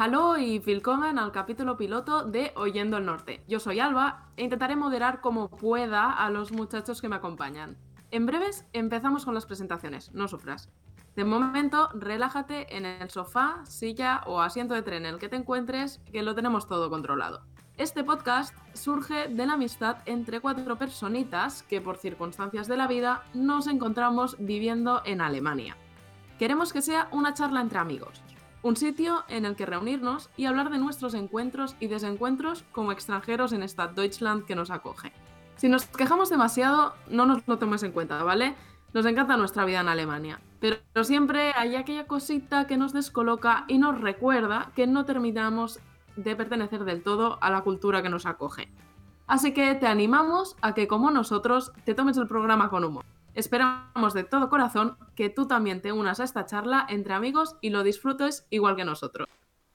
Hallo y willkommen al capítulo piloto de Oyendo el Norte. Yo soy Alba e intentaré moderar como pueda a los muchachos que me acompañan. En breves empezamos con las presentaciones, no sufras. De momento, relájate en el sofá, silla o asiento de tren en el que te encuentres, que lo tenemos todo controlado. Este podcast surge de la amistad entre cuatro personitas que por circunstancias de la vida nos encontramos viviendo en Alemania. Queremos que sea una charla entre amigos, un sitio en el que reunirnos y hablar de nuestros encuentros y desencuentros como extranjeros en esta Deutschland que nos acoge. Si nos quejamos demasiado, no nos lo tomes en cuenta, ¿vale? Nos encanta nuestra vida en Alemania, pero siempre hay aquella cosita que nos descoloca y nos recuerda que no terminamos de pertenecer del todo a la cultura que nos acoge. Así que te animamos a que, como nosotros, te tomes el programa con humor. Esperamos de todo corazón que tú también te unas a esta charla entre amigos y lo disfrutes igual que nosotros.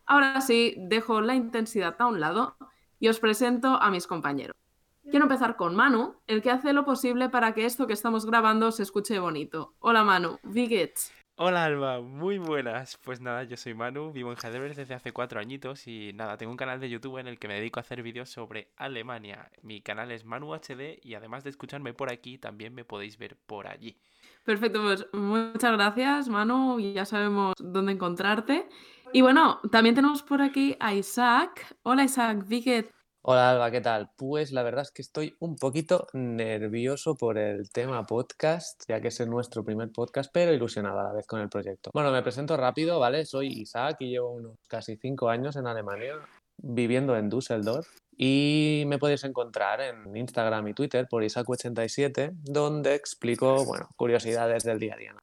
Ahora sí, dejo la intensidad a un lado y os presento a mis compañeros. Quiero empezar con Manu, el que hace lo posible para que esto que estamos grabando se escuche bonito. Hola Manu, wie Hola Alba, muy buenas. Pues nada, yo soy Manu, vivo en Heidelberg desde hace cuatro añitos y nada, tengo un canal de YouTube en el que me dedico a hacer vídeos sobre Alemania. Mi canal es Manu HD y además de escucharme por aquí, también me podéis ver por allí. Perfecto, pues muchas gracias Manu, ya sabemos dónde encontrarte. Y bueno, también tenemos por aquí a Isaac. Hola Isaac, wie Hola Alba, ¿qué tal? Pues la verdad es que estoy un poquito nervioso por el tema podcast, ya que es nuestro primer podcast, pero ilusionado a la vez con el proyecto. Bueno, me presento rápido, ¿vale? Soy Isaac y llevo unos casi cinco años en Alemania, viviendo en Düsseldorf. Y me podéis encontrar en Instagram y Twitter por Isaac87, donde explico, bueno, curiosidades del día a día.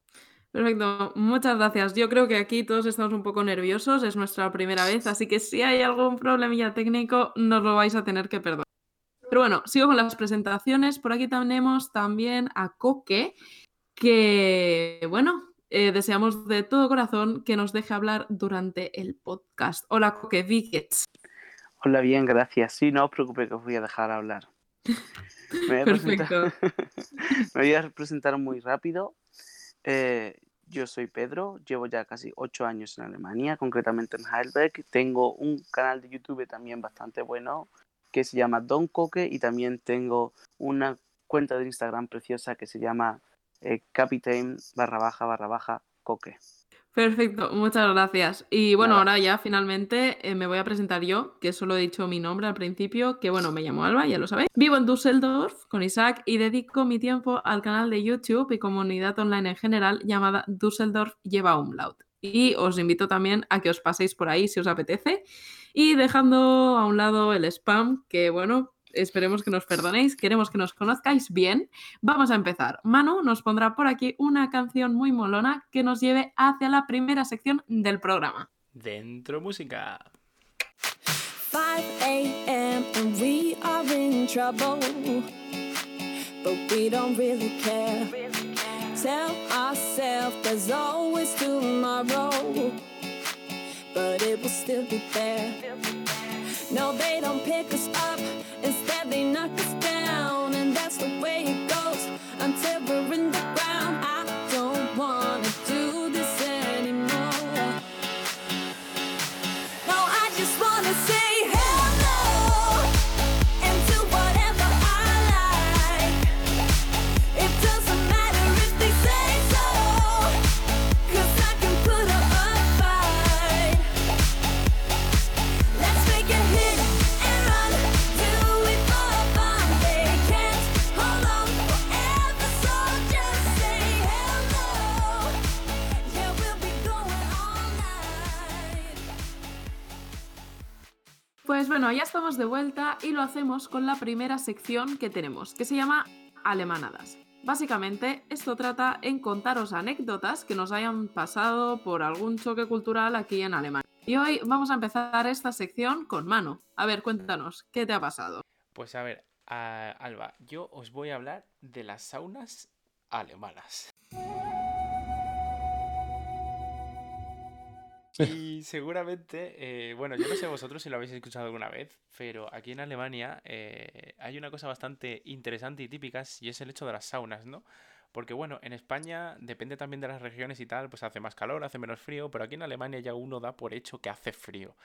Perfecto, muchas gracias. Yo creo que aquí todos estamos un poco nerviosos, es nuestra primera vez, así que si hay algún problemilla técnico, nos lo vais a tener que perdonar. Pero bueno, sigo con las presentaciones. Por aquí tenemos también a Coque, que, bueno, eh, deseamos de todo corazón que nos deje hablar durante el podcast. Hola, Coque, Vickets. Hola, bien, gracias. Sí, no os preocupéis que os voy a dejar hablar. Me Perfecto. Me voy a presentar muy rápido. Eh, yo soy Pedro, llevo ya casi ocho años en Alemania, concretamente en Heidelberg. Tengo un canal de YouTube también bastante bueno que se llama Don Coque y también tengo una cuenta de Instagram preciosa que se llama eh, Captain barra baja barra baja Coque. Perfecto, muchas gracias. Y bueno, ahora ya finalmente eh, me voy a presentar yo, que solo he dicho mi nombre al principio, que bueno, me llamo Alba, ya lo sabéis. Vivo en Düsseldorf con Isaac y dedico mi tiempo al canal de YouTube y comunidad online en general llamada Düsseldorf lleva umlaut. Y os invito también a que os paséis por ahí si os apetece. Y dejando a un lado el spam, que bueno, esperemos que nos perdonéis, queremos que nos conozcáis bien. Vamos a empezar. Manu nos pondrá por aquí una canción muy molona que nos lleve hacia la primera sección del programa. Dentro música. 5 a.m. and we are in trouble, but we don't really care. Tell ourselves there's always tomorrow, but it will still be there. No, they don't pick us up. Instead, they knock us down, and that's the way it goes until we're in Pues bueno, ya estamos de vuelta y lo hacemos con la primera sección que tenemos, que se llama Alemanadas. Básicamente, esto trata en contaros anécdotas que nos hayan pasado por algún choque cultural aquí en Alemania. Y hoy vamos a empezar esta sección con Mano. A ver, cuéntanos, ¿qué te ha pasado? Pues a ver, Alba, yo os voy a hablar de las saunas alemanas. Y seguramente, eh, bueno, yo no sé vosotros si lo habéis escuchado alguna vez, pero aquí en Alemania eh, hay una cosa bastante interesante y típica y es el hecho de las saunas, ¿no? Porque bueno, en España depende también de las regiones y tal, pues hace más calor, hace menos frío, pero aquí en Alemania ya uno da por hecho que hace frío.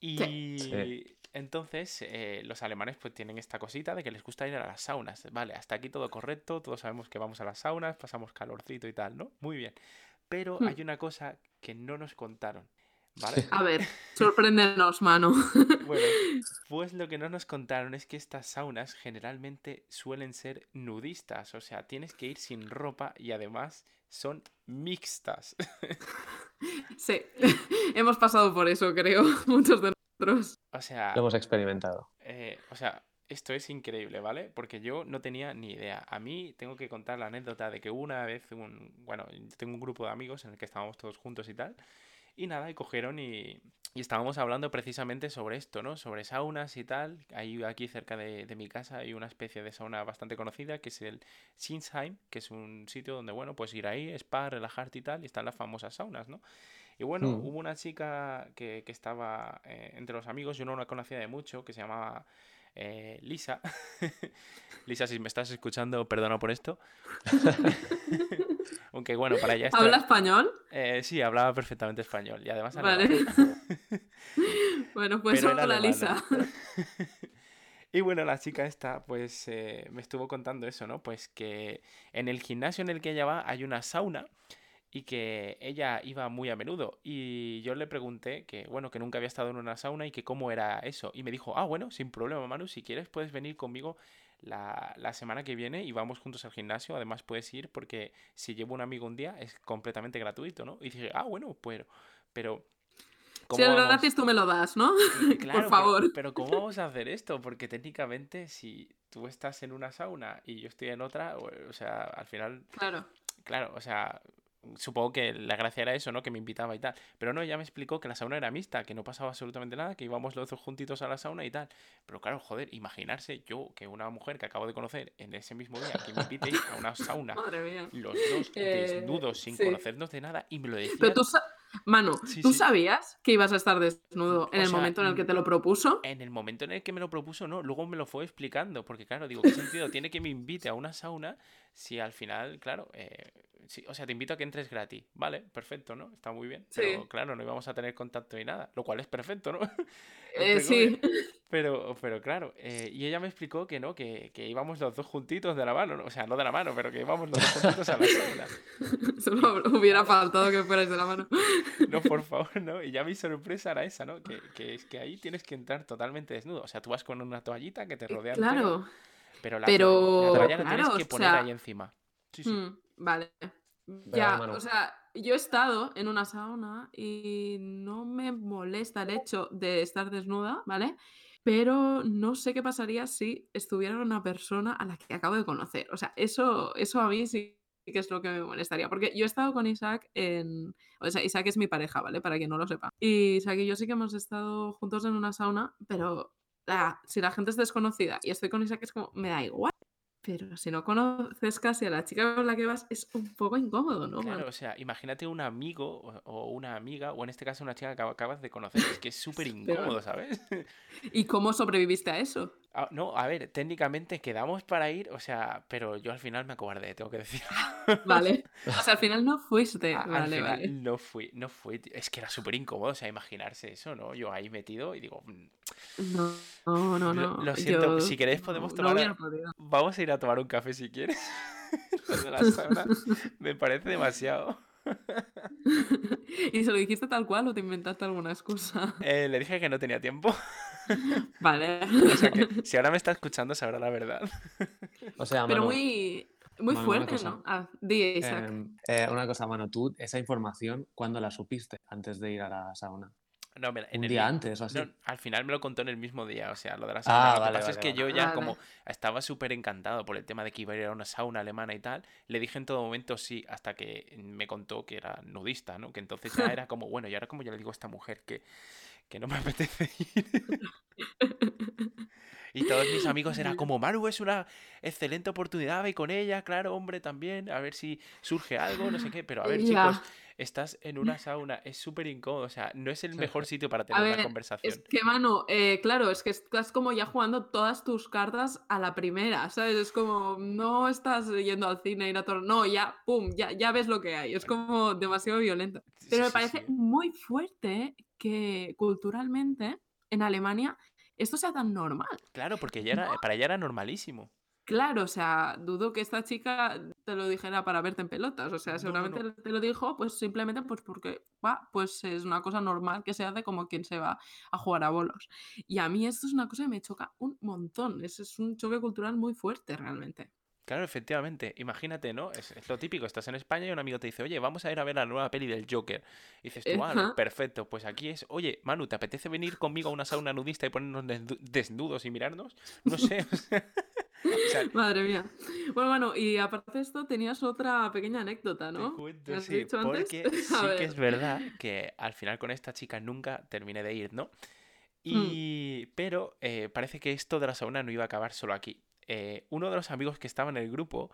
Y Sí. entonces eh, los alemanes pues tienen esta cosita de que les gusta ir a las saunas. Vale, hasta aquí todo correcto, todos sabemos que vamos a las saunas, pasamos calorcito y tal, ¿no? Muy bien. Pero Hmm. hay una cosa que no nos contaron, ¿vale? A ver, sorpréndenos, Manu. Bueno, pues lo que no nos contaron es que estas saunas generalmente suelen ser nudistas, o sea, tienes que ir sin ropa y además son mixtas. Sí, hemos pasado por eso, creo, muchos de nosotros. O sea, Lo hemos experimentado. eh, o sea, esto es increíble, ¿vale? Porque yo no tenía ni idea. A mí tengo que contar la anécdota de que una vez, un, bueno, tengo un grupo de amigos en el que estábamos todos juntos y tal. Y nada, y cogieron y, y estábamos hablando precisamente sobre esto, ¿no? Sobre saunas y tal. Ahí aquí cerca de, de mi casa hay una especie de sauna bastante conocida que es el Sinsheim, que es un sitio donde, bueno, pues ir ahí, spa, relajarte y tal, y están las famosas saunas, ¿no? Y bueno, Mm. hubo una chica que, que estaba eh, entre los amigos, yo no la conocía de mucho, que se llamaba eh, Lisa. Lisa, si me estás escuchando, perdona por esto. Aunque bueno, para ella esto- ¿Habla español? eh, sí, hablaba perfectamente español y además. Vale. bueno, pues hola, alemana. Lisa. Y bueno, la chica esta, pues eh, me estuvo contando eso, ¿no? Pues que en el gimnasio en el que ella va hay una sauna y que ella iba muy a menudo. Y yo le pregunté que, bueno, que nunca había estado en una sauna y que cómo era eso. Y me dijo, ah, bueno, sin problema, Manu, si quieres puedes venir conmigo la, la semana que viene y vamos juntos al gimnasio. Además puedes ir porque si llevo un amigo un día es completamente gratuito, ¿no? Y dije, ah, bueno, pero... pero Si ¿cómo es gratis, tú me lo das, ¿no? Claro, pero- favor. Pero, ¿cómo vamos a hacer esto? Porque técnicamente si tú estás en una sauna y yo estoy en otra, o, o sea, al final, Claro. claro, o sea, supongo que la gracia era eso, ¿no? Que me invitaba y tal. Pero no, ya me explicó que la sauna era mixta, que no pasaba absolutamente nada, que íbamos los dos juntitos a la sauna y tal. Pero claro, joder, imaginarse yo que una mujer que acabo de conocer en ese mismo día que me invite a una sauna, Madre mía. los dos Eh, desnudos sin sí. conocernos de nada, y me lo decía Pero tú, sa- Manu, Sí, ¿tú sí. sabías que ibas a estar desnudo en O el sea, momento en el que te lo propuso? En el momento en el que me lo propuso, no, luego me lo fue explicando, porque claro, digo, ¿qué sentido tiene que me invite a una sauna si al final, claro, eh, sí, o sea, te invito a que entres gratis, vale, perfecto, ¿no? Está muy bien, pero claro, no íbamos a tener contacto ni nada, lo cual es perfecto, ¿no? Eh, sí. Pero, pero claro, eh, y ella me explicó que no, que, que íbamos los dos juntitos de la mano, ¿no? o sea, no de la mano, pero que íbamos los dos juntitos a la sauna. Solo hubiera faltado que fuerais de la mano. No, por favor, ¿no? Y ya mi sorpresa era esa, ¿no? Que, que es que ahí tienes que entrar totalmente desnudo. O sea, tú vas con una toallita que te rodea entero, Claro. Pero la, Pero, toalla- la toalla la claro, tienes que o poner sea, ahí encima. Sí, sí. Mm, vale. Ya, o sea, yo he estado en una sauna y no me molesta el hecho de estar desnuda, ¿vale? Pero no sé qué pasaría si estuviera una persona a la que acabo de conocer. O sea, eso, eso a mí sí que es lo que me molestaría. Porque yo he estado con Isaac en. O sea, Isaac es mi pareja, ¿vale? Para quien no lo sepa. Y Isaac y yo sí que hemos estado juntos en una sauna, pero ah, si la gente es desconocida y estoy con Isaac es como, me da igual. Pero si no conoces casi a la chica con la que vas, es un poco incómodo, ¿no? Claro, o sea, imagínate un amigo o, una amiga, o en este caso una chica que acabas de conocer. Es que es súper incómodo, ¿sabes? ¿Y cómo sobreviviste a eso? Ah, no, a ver, técnicamente quedamos para ir, o sea, pero yo al final me acobardé, tengo que decir. Vale. O sea, al final no fuiste. A- al Vale, final vale. no fui, no fui. tío. Es que era súper incómodo, o sea, imaginarse eso, ¿no? Yo ahí metido y digo, "Mm, No, no, no. Lo- no. lo siento, yo si queréis podemos no- tomar No a- vamos a ir a tomar un café si quieres. De la me parece demasiado. ¿Y se lo dijiste tal cual o te inventaste alguna excusa? Eh, le dije que no tenía tiempo. Vale. O sea que si ahora me está escuchando sabrá la verdad. O sea, Pero Manu, muy, muy Manu, fuerte. ¿no? Ah, di, Isaac. em, eh, una cosa, Manu, tú esa información, ¿cuándo la supiste antes de ir a la sauna? No, mira, en Un el día mi- antes o así. no, al final me lo contó en el mismo día, o sea, lo de la Ah, sauna. lo que vale, pasa es vale, que yo ya Vale. como estaba súper encantado por el tema de que iba a ir a una sauna alemana y tal, le dije en todo momento sí, hasta que me contó que era nudista, ¿no? Que entonces ya era como, bueno, y ahora como yo le digo a esta mujer que, que no me apetece ir. Y todos mis amigos eran como, Maru es una excelente oportunidad, ve con ella, claro, hombre, también, a ver si surge algo, no sé qué. Pero a ver, chicos, estás en una sauna, es súper incómodo, o sea, no es el mejor sitio para tener una conversación. Es que, mano, eh, claro, es que estás como ya jugando todas tus cartas a la primera, ¿sabes? Es como, no estás yendo al cine y a todo, no, ya, pum, ya, ya ves lo que hay, es como demasiado violento. Pero me parece muy fuerte que culturalmente en Alemania esto sea tan normal. Claro, porque ya era, para ella era normalísimo. Claro, o sea, dudo que esta chica te lo dijera para verte en pelotas. O sea, seguramente te lo dijo, pues simplemente pues porque va, pues es una cosa normal que se hace como quien se va a jugar a bolos. Y a mí esto es una cosa que me choca un montón. Es, es un choque cultural muy fuerte realmente. Claro, efectivamente. Imagínate, ¿no? Es, lo típico. Estás en España y un amigo te dice, oye, vamos a ir a ver la nueva peli del Joker. Y dices tú, ah, perfecto. Pues aquí es, oye, Manu, ¿te apetece venir conmigo a una sauna nudista y ponernos desnudos y mirarnos? No sé. Madre mía. Bueno, Manu, y aparte de esto, tenías otra pequeña anécdota, ¿no? sí, porque sí que es verdad que al final con esta chica nunca terminé de ir, ¿no? Hmm. Y... Pero eh, parece que esto de la sauna no iba a acabar solo aquí. Eh, uno de los amigos que estaba en el grupo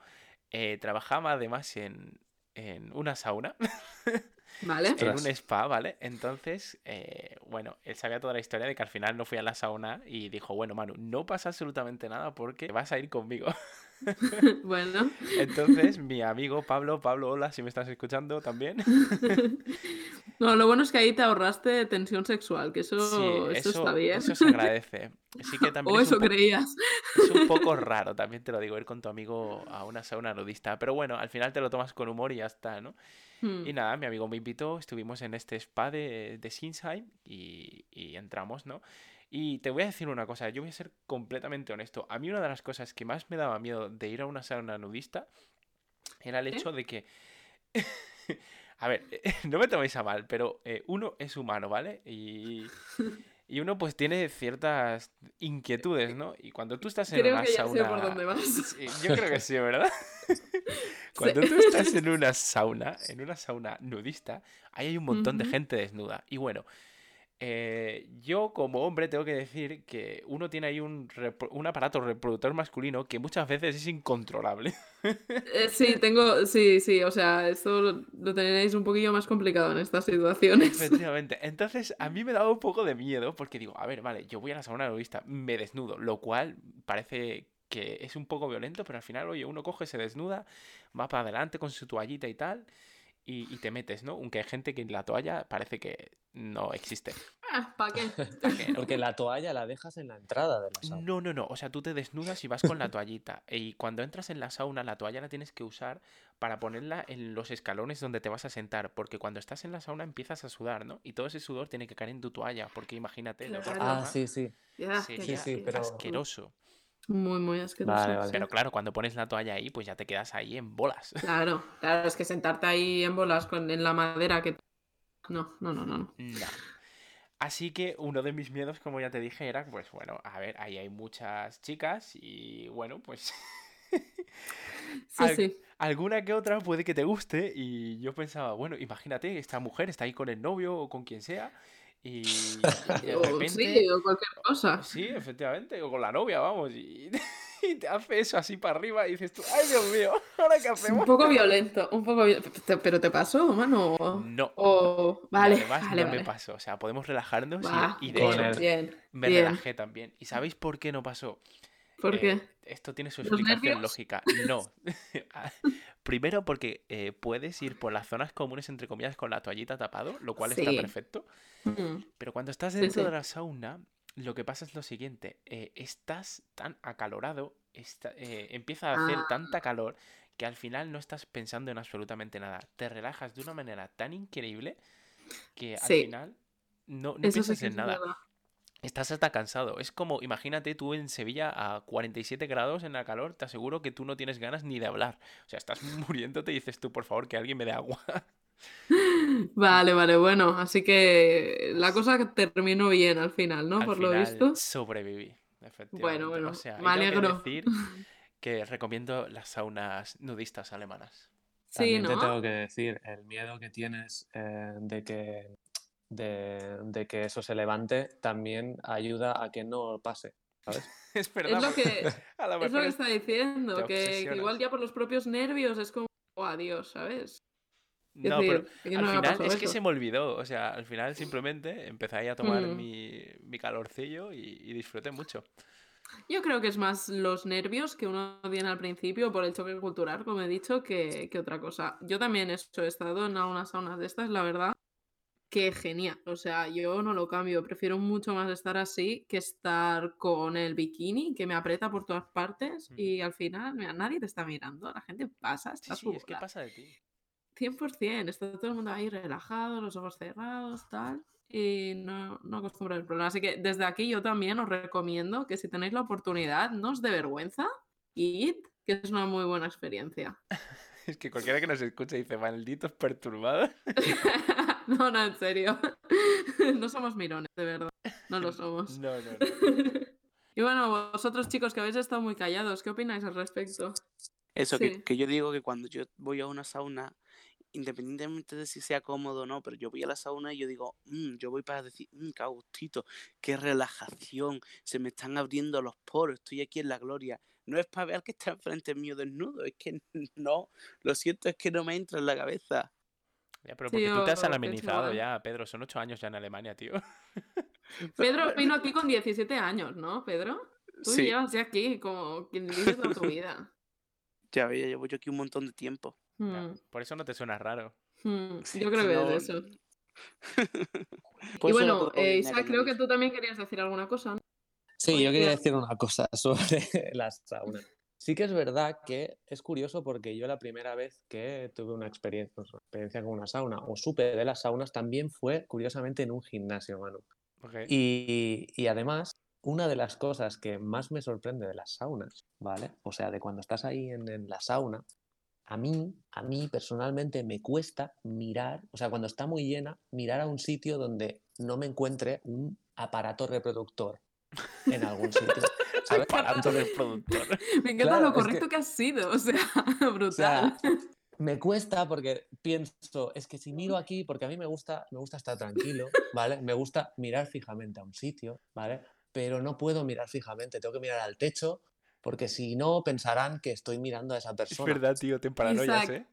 eh, trabajaba además en, una sauna. Vale. en un spa, ¿vale? Entonces, eh, bueno, él sabía toda la historia de que al final no fui a la sauna y dijo, bueno, Manu, no pasa absolutamente nada porque vas a ir conmigo. bueno. Entonces, mi amigo Pablo, Pablo, hola, si me estás escuchando también. no, lo bueno es que ahí te ahorraste tensión sexual, que eso, eso, está bien. Eso se agradece. que también o eso creías. Es un poco raro, también te lo digo, ir con tu amigo a una sauna nudista. Pero bueno, al final te lo tomas con humor y ya está, ¿no? Hmm. Y nada, mi amigo me invitó, estuvimos en este spa de, de Sinsheim y, y entramos, ¿no? Y te voy a decir una cosa, yo voy a ser completamente honesto. A mí una de las cosas que más me daba miedo de ir a una sauna nudista era el hecho de que... a ver, no me toméis a mal, pero eh, uno es humano, ¿vale? Y, y, uno pues tiene ciertas inquietudes, ¿no? Y cuando tú estás en creo una que sauna... Sé por dónde vas. Yo creo que sí, ¿verdad? Cuando tú estás en una sauna, en una sauna nudista, ahí hay un montón de gente desnuda. Y bueno, eh, yo como hombre tengo que decir que uno tiene ahí un, un, aparato reproductor masculino que muchas veces es incontrolable. Eh, sí, tengo, sí, sí, o sea, esto lo tenéis un poquillo más complicado en estas situaciones. Efectivamente, entonces a mí me daba un poco de miedo porque digo, a ver, vale, yo voy a la sauna nudista, me desnudo, lo cual parece que es un poco violento, pero al final, oye, uno coge, se desnuda, va para adelante con su toallita y tal, y, te metes, ¿no? Aunque hay gente que la toalla parece que no existe. Ah, ¿Para qué? Porque la toalla la dejas en la entrada de la sauna. No, no, no. O sea, tú te desnudas y vas con la toallita. Y cuando entras en la sauna, la toalla la tienes que usar para ponerla en los escalones donde te vas a sentar. Porque cuando estás en la sauna empiezas a sudar, ¿no? Y todo ese sudor tiene que caer en tu toalla. Porque imagínate. Ah, sí, sí. sí, sí, pero... asqueroso. Muy, muy asqueroso. Pero claro, cuando pones la toalla ahí, pues ya te quedas ahí en bolas. Claro, claro, es que sentarte ahí en bolas con, en la madera que... No, no, no, no. no. Así que uno de mis miedos, como ya te dije, era, pues bueno, a ver, ahí hay muchas chicas y bueno, pues... sí, sí. Alguna que otra puede que te guste y yo pensaba, bueno, imagínate, esta mujer está ahí con el novio o con quien sea y de repente... Sí, o cualquier cosa. Sí, efectivamente, o con la novia, vamos, y, te hace eso así para arriba y dices tú, ay Dios mío, ¿ahora qué hacemos? Un poco violento, un poco violento. ¿Pero te pasó, mano? No. O... Vale, Además, vale, no me pasó, o sea, podemos relajarnos y, de hecho bien, me relajé también. ¿Y sabéis por qué no pasó? ¿Por qué? Eh, esto tiene su explicación lógica. No. Ah, primero porque eh, puedes ir por las zonas comunes, entre comillas, con la toallita tapado, lo cual está perfecto. Mm. Pero cuando estás dentro de la sauna, lo que pasa es lo siguiente. Eh, estás tan acalorado, empieza a hacer tanta ah. calor que al final no estás pensando en absolutamente nada. Te relajas de una manera tan increíble que al final no, no piensas en nada estás hasta cansado. Es como, imagínate tú en Sevilla a 47 grados en la calor, te aseguro que tú no tienes ganas ni de hablar. O sea, estás muriéndote y dices tú, por favor, que alguien me dé agua. Vale, vale, bueno, así que la cosa terminó bien al final, ¿no? por lo visto. Sobreviví, efectivamente. Bueno, bueno, o sea, me alegro. decir que recomiendo las saunas nudistas alemanas. También te tengo que decir, el miedo que tienes eh, de que de, de que eso se levante también ayuda a que no pase, ¿sabes? Es Es verdad. lo que, a lo es lo que es- está diciendo, que, igual ya por los propios nervios es como, oh, adiós, ¿sabes? Es No, decir, pero no al final es que eso. se me olvidó. O sea, al final simplemente empecé ahí a tomar Mm. mi, mi calorcillo y, y disfruté mucho. Yo creo que es más los nervios que uno tiene al principio por el choque cultural, como he dicho, que, que otra cosa. Yo también eso, he estado en algunas saunas de estas, la verdad, que genial. O sea, yo no lo cambio. Prefiero mucho más estar así que estar con el bikini que me aprieta por todas partes y al final, mira, nadie te está mirando. La gente pasa, Sí, está sí, su es que pasa de ti. 100%, está todo el mundo ahí relajado, los ojos cerrados, tal, y no, no acostumbro el problema. Así que desde aquí yo también os recomiendo que si tenéis la oportunidad, no os dé vergüenza, id, que es una muy buena experiencia. Es que cualquiera que nos escuche dice, malditos perturbados. no, no, en serio. no somos mirones, de verdad. No lo somos. No, no, no. y bueno, vosotros chicos que habéis estado muy callados, ¿qué opináis al respecto? Eso, Sí. que, que yo digo que cuando yo voy a una sauna, independientemente de si sea cómodo o no, pero yo voy a la sauna y yo digo, "Mm", yo voy para decir, mmm, qué a gustito, qué relajación, se me están abriendo los poros, estoy aquí en la gloria. No es para ver al que está enfrente mío desnudo, es que no, lo siento, es que no me entra en la cabeza. Ya, pero Sí, porque tú te has igual. ya, Pedro. Son ocho años ya en Alemania, tío. Pedro vino aquí con 17 años, ¿no, Pedro? Tú Sí, llevas ya aquí como quien dice toda tu vida. ya veía, llevo yo aquí un montón de tiempo. Ya, Hmm, Por eso no te suena raro. hmm, Sí, Yo creo que no- es eso. Por Y bueno, eh, Isaac, creo que tú también querías decir alguna cosa, ¿no? Sí, yo quería decir una cosa sobre las saunas. Sí que es verdad que es curioso porque yo la primera vez que tuve una experiencia, pues, una experiencia con una sauna o supe de las saunas también fue curiosamente en un gimnasio, Manu. Ok. Y, y además, una de las cosas que más me sorprende de las saunas, ¿vale? O sea, de cuando estás ahí en, en la sauna, a mí, a mí personalmente me cuesta mirar, o sea, cuando está muy llena, mirar a un sitio donde no me encuentre un aparato reproductor en algún sitio. ¿sabes? Aparato Entonces, reproductor. Me encanta Claro, lo es que- correcto que... has sido, o sea, o brutal. sea, me cuesta porque pienso, es que si miro aquí, porque a mí me gusta, me gusta estar tranquilo, ¿vale? Me gusta mirar fijamente a un sitio, ¿vale? Pero no puedo mirar fijamente, tengo que mirar al techo, porque si no pensarán que estoy mirando a esa Es persona. verdad, tío, te paranoias, ¿eh?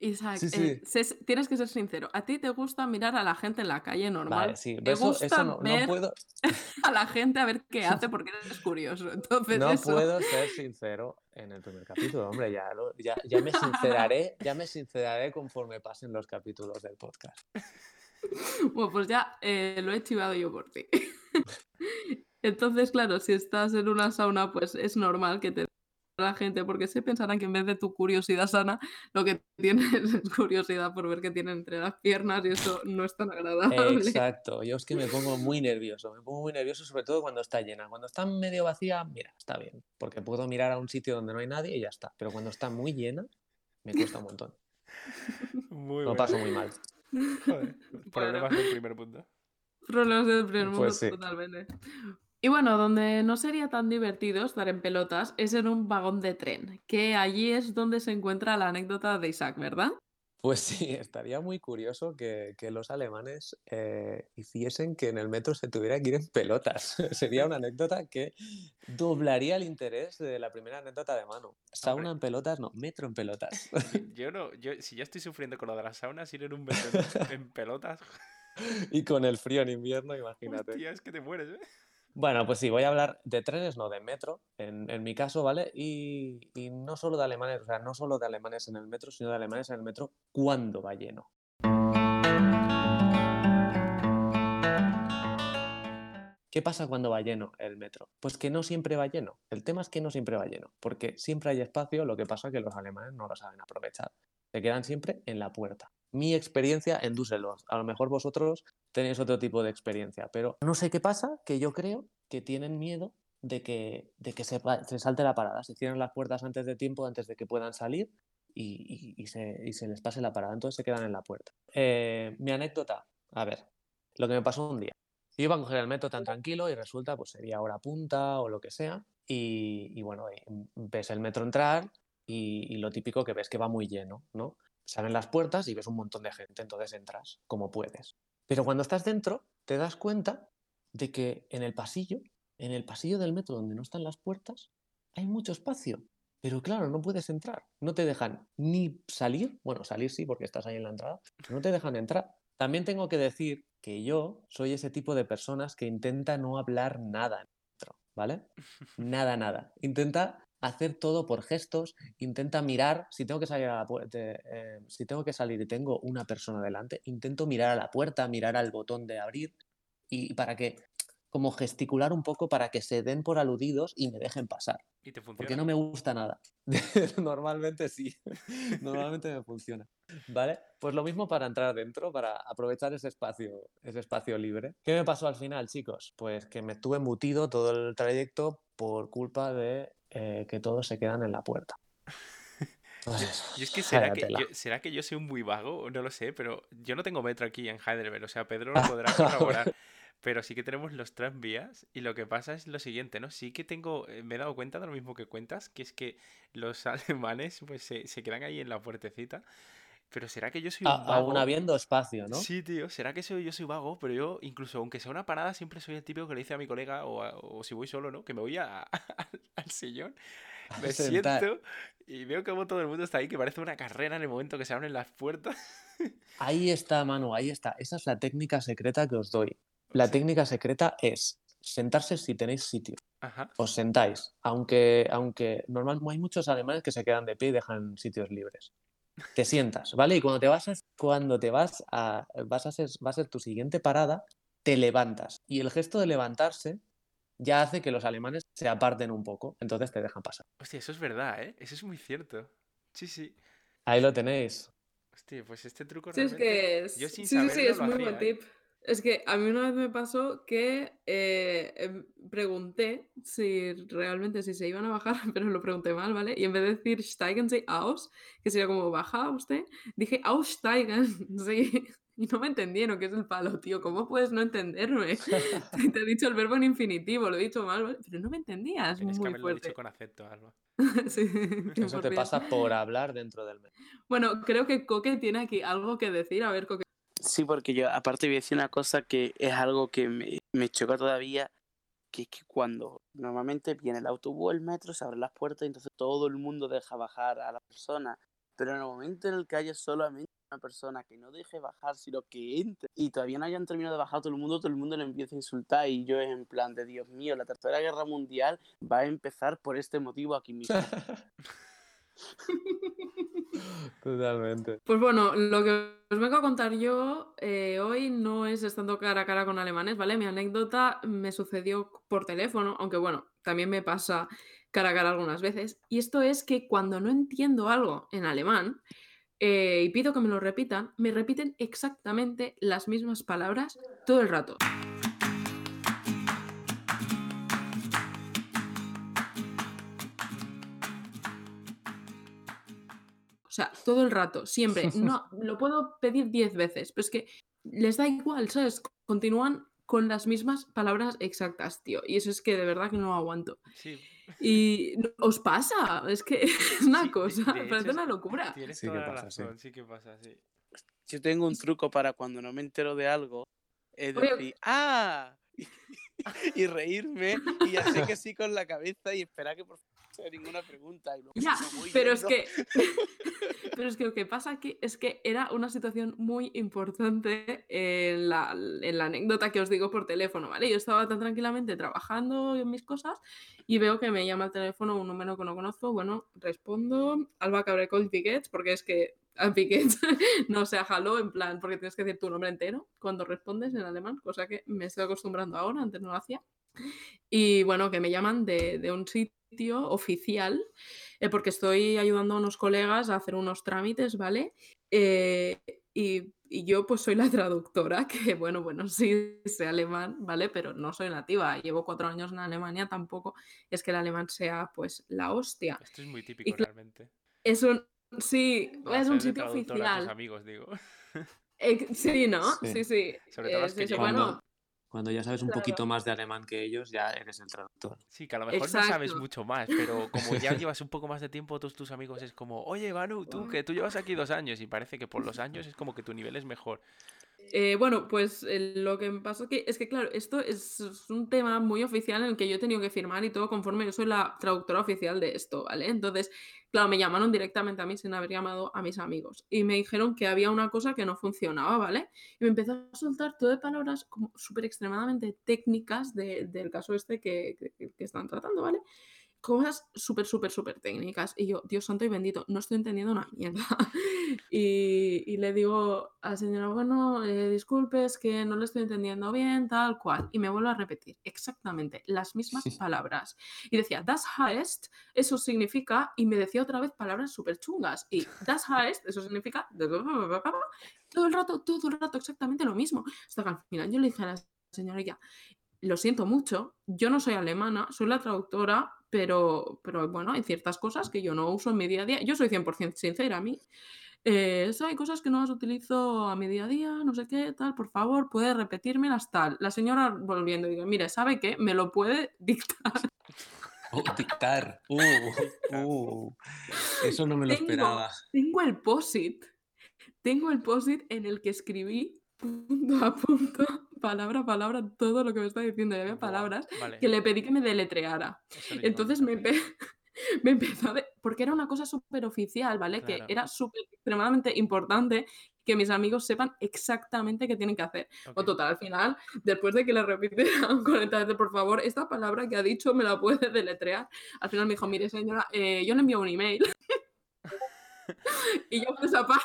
Isaac, Sí, eh, tienes que ser sincero. ¿A ti te gusta mirar a la gente en la calle normal? Vale, sí, ¿Te eso, gusta eso no, no ver puedo, a la gente a ver qué hace porque eres curioso? Entonces no eso. puedo ser sincero en el primer capítulo, hombre, ya, lo- ya, ya me sinceraré, ya me sinceraré conforme pasen los capítulos del podcast. Bueno, pues ya eh, lo he chivado yo por ti. Entonces, claro, si estás en una sauna, pues es normal que te la gente, porque se pensarán que en vez de tu curiosidad sana, lo que tienes es curiosidad por ver qué tienen entre las piernas y eso no es tan agradable. Exacto, yo es que me pongo muy nervioso, me pongo muy nervioso sobre todo cuando está llena. Cuando está medio vacía, mira, está bien, porque puedo mirar a un sitio donde no hay nadie y ya está. Pero cuando está muy llena, me cuesta un montón. Muy Lo bueno. paso muy mal. Joder, Problemas del primer punto. Problemas del primer mundo Pues sí. totalmente. Y bueno, donde no sería tan divertido estar en pelotas es en un vagón de tren, que allí es donde se encuentra la anécdota de Isaac, ¿verdad? Pues sí, estaría muy curioso que, que los alemanes eh, hiciesen que en el metro se tuviera que ir en pelotas. Sería una anécdota que doblaría el interés de la primera anécdota de mano. Sauna Hombre. en pelotas, no, metro en pelotas. Yo no, yo, si ya estoy sufriendo con lo de las saunas, ir en un metro en, en pelotas, Y con el frío en invierno, imagínate. hostia, es que te mueres, ¿eh? Bueno, pues sí, voy a hablar de trenes, no de metro, en, mi caso, ¿vale? Y no solo de alemanes, o sea, no solo de alemanes en el metro, sino de alemanes en el metro cuando va lleno. ¿Qué pasa cuando va lleno el metro? Pues que no siempre va lleno. El tema es que no siempre va lleno, porque siempre hay espacio, lo que pasa es que los alemanes no lo saben aprovechar. Se quedan siempre en la puerta. Mi experiencia en Düsseldorf. A lo mejor vosotros tenéis otro tipo de experiencia, pero no sé qué pasa, que yo creo que tienen miedo de que, de que se, salte la parada, se cierren las puertas antes de tiempo, antes de que puedan salir y, y- se, y se les pase la parada, entonces se quedan en la puerta. Eh, mi anécdota, a ver, lo que me pasó un día. Yo iba a coger el metro tan tranquilo y resulta, pues sería hora punta o lo que sea, y, bueno, ves el metro entrar y lo típico que ves que va muy lleno, ¿no? Se abren las puertas y ves un montón de gente, entonces entras como puedes. Pero cuando estás dentro, te das cuenta de que en el pasillo, en el pasillo del metro donde no están las puertas, hay mucho espacio. Pero claro, no puedes entrar. No te dejan ni salir. Bueno, salir sí, porque estás ahí en la entrada. pero no te dejan entrar. También tengo que decir que yo soy ese tipo de personas que intenta no hablar nada dentro, ¿vale? Nada, nada. Intenta hacer todo por gestos, intenta mirar, si tengo que salir a la puerta, eh, si tengo que salir y tengo una persona delante, intento mirar a la puerta, mirar al botón de abrir y para que como gesticular un poco para que se den por aludidos y me dejen pasar. ¿Y te funciona? Porque no me gusta nada. Normalmente sí. Normalmente me funciona. ¿Vale? Pues lo mismo para entrar dentro, para aprovechar ese espacio, ese espacio libre. ¿Qué me pasó al final, chicos? Pues que me estuve embutido todo el trayecto por culpa de eh, que todos se quedan en la puerta. Pues, y es que será que, yo, será que yo soy muy vago, no lo sé, pero yo no tengo metro aquí en Heidelberg, o sea, Pedro lo podrá corroborar. Pero sí que tenemos los tranvías y lo que pasa es lo siguiente, ¿no? Sí que tengo, eh, me he dado cuenta de lo mismo que cuentas, que es que los alemanes pues se, se quedan ahí en la puertecita. Pero será que yo soy un vago. aún habiendo espacio, ¿no? Sí, tío, será que soy, yo soy vago, pero yo, incluso aunque sea una parada, siempre soy el típico que le dice a mi colega, o, a- o si voy solo, ¿no? Que me voy a- al sillón, me siento y veo como todo el mundo está ahí, que parece una carrera en el momento que se abren las puertas. Ahí está, Manu, ahí está. Esa es la técnica secreta que os doy. La técnica secreta es sentarse si tenéis sitio. Ajá. Os sentáis, aunque, aunque normal, hay muchos alemanes que se quedan de pie y dejan sitios libres. Te sientas, ¿vale? Y cuando te vas a, cuando te vas a, vas a ser, va a ser tu siguiente parada, te levantas. Y el gesto de levantarse ya hace que los alemanes se aparten un poco, entonces te dejan pasar. Hostia, eso es verdad, ¿eh? Eso es muy cierto. Sí, sí. Ahí lo tenéis. Hostia, pues este truco Sí, es realmente... que es. Yo sin sí, sí, es lo muy hacía, buen ¿eh? Es que a mí una vez me pasó que eh, em, pregunté si realmente si se iban a bajar, pero lo pregunté mal, ¿vale? Y en vez de decir steigen Sie aus, que sería como baja usted, dije aussteigen, sí. Y no me entendieron, que es el palo, tío. ¿Cómo puedes no entenderme? Te he dicho el verbo en infinitivo, lo he dicho mal, ¿vale? Pero no me entendías, Tienes que muy haberlo fuerte. dicho con acento, Alba. Sí, Eso te 100%. pasa por hablar dentro del metro. Bueno, creo que Coque tiene aquí algo que decir. A ver, Coque. Sí, porque yo aparte voy a decir una cosa que es algo que me, me choca todavía, que es que cuando normalmente viene el autobús, el metro, se abren las puertas y entonces todo el mundo deja bajar a la persona, pero en el momento en el que haya solamente una persona que no deje bajar, sino que entre y todavía no hayan terminado de bajar todo el mundo, todo el mundo le empieza a insultar y yo es en plan de Dios mío, la tercera guerra mundial va a empezar por este motivo aquí mismo. Totalmente. Pues bueno, lo que os vengo a contar yo eh, hoy no es estando cara a cara con alemanes, ¿vale? Mi anécdota me sucedió por teléfono, aunque bueno, también me pasa cara a cara algunas veces. Y esto es que cuando no entiendo algo en alemán eh, y pido que me lo repitan, me repiten exactamente las mismas palabras todo el rato. Sea, todo el rato, siempre. No, lo puedo pedir 10 veces, pero es que les da igual, ¿sabes? Continúan con las mismas palabras exactas, tío. Y eso es que de verdad que no lo aguanto. Sí, Y os pasa, es que es una Sí, cosa, de parece es- una locura. tienes Sí que toda la pasa, sí. razón, sí que pasa, sí. Yo tengo un truco para cuando no me entero de algo, es Oye. decir, ¡ah! y reírme y hacer que sí con la cabeza y esperar que por sea ninguna pregunta. Y Ya, pero es que. pero es que lo que pasa aquí es que era una situación muy importante en la, en la anécdota que os digo por teléfono, ¿vale? Yo estaba tan tranquilamente trabajando en mis cosas y veo que me llama al teléfono un número que no conozco. Bueno, respondo, Alba Cabrecol Piquets, porque es que a Piquets no se jaló en plan, porque tienes que decir tu nombre entero cuando respondes en alemán, cosa que me estoy acostumbrando ahora, antes no lo hacía. Y bueno, que me llaman de, de un sitio oficial, eh, porque estoy ayudando a unos colegas a hacer unos trámites, ¿vale? Eh, y, y yo pues soy la traductora, que bueno, bueno, sí sé alemán, ¿vale? Pero no soy nativa, llevo cuatro años en Alemania, tampoco es que el alemán sea pues la hostia. Esto es muy típico realmente. Es un, sí, es un sitio traductor a tus oficial. amigos, digo. Eh, sí, ¿no? Sí. Sí, sí. Sobre todo Eh, los que sí, sí, llevan- bueno, Cuando ya sabes un Claro. poquito más de alemán que ellos, ya eres el traductor. Sí, que a lo mejor no sabes mucho más, pero como ya llevas un poco más de tiempo, todos tus amigos es como, oye, Manu, tú que tú llevas aquí dos años y parece que por los años es como que tu nivel es mejor. Eh, bueno, pues eh, lo que me pasó que, es que, claro, esto es, es un tema muy oficial en el que yo he tenido que firmar y todo conforme yo soy la traductora oficial de esto, ¿vale? Entonces, claro, me llamaron directamente a mí sin haber llamado a mis amigos y me dijeron que había una cosa que no funcionaba, ¿vale? Y me empezó a soltar todo de palabras como súper extremadamente técnicas de- del caso este que- que están tratando, ¿vale? Cosas súper, súper, súper técnicas. Y yo, Dios santo y bendito, no estoy entendiendo una mierda. Y, y le digo a la señora, bueno, eh, disculpe, es que no le estoy entendiendo bien, tal cual. Y me vuelvo a repetir exactamente las mismas palabras. Y decía, das heißt, eso significa, y me decía otra vez palabras súper chungas. Y das heißt, eso significa, todo el rato, todo el rato exactamente lo mismo. Hasta que al final yo le dije a la señora ya, lo siento mucho, yo no soy alemana, soy la traductora, pero, pero bueno, hay ciertas cosas que yo no uso en mi día a día. Yo soy 100% sincera a mí. Eh, eso hay cosas que no las utilizo a mi día a día, no sé qué, tal, por favor, puede repetírmelas, tal. La señora volviendo, digo, mire, ¿sabe qué? Me lo puede dictar. Oh, dictar. Uh, uh. Eso no me lo Tengo- esperaba. Tengo el POSIT. Tengo el POSIT en el que escribí punto a punto, palabra a palabra, todo lo que me está diciendo. Y había palabras vale, que le pedí que me deletreara. Entonces me, empe- me empezó a... de- Porque era una cosa súper oficial, ¿vale? Claro. Que era súper extremadamente importante que mis amigos sepan exactamente qué tienen que hacer. O total, al final, después de que le repitieran 40 veces, por favor, esta palabra que ha dicho me la puede deletrear. Al final me dijo, mire señora, eh, yo le envío un email. y yo por esa parte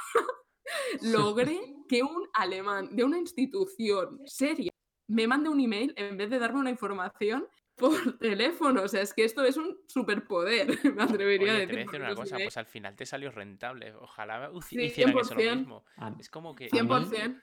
logré que un alemán de una institución seria me mande un email en vez de darme una información por teléfono. O sea, es que esto es un superpoder, me atrevería Oye, a te voy decir. a decir una cosa, emails- pues al final te salió rentable. Ojalá uci- Sí, hicieran eso lo 100%. mismo. A, Es como que... A mí- 100%.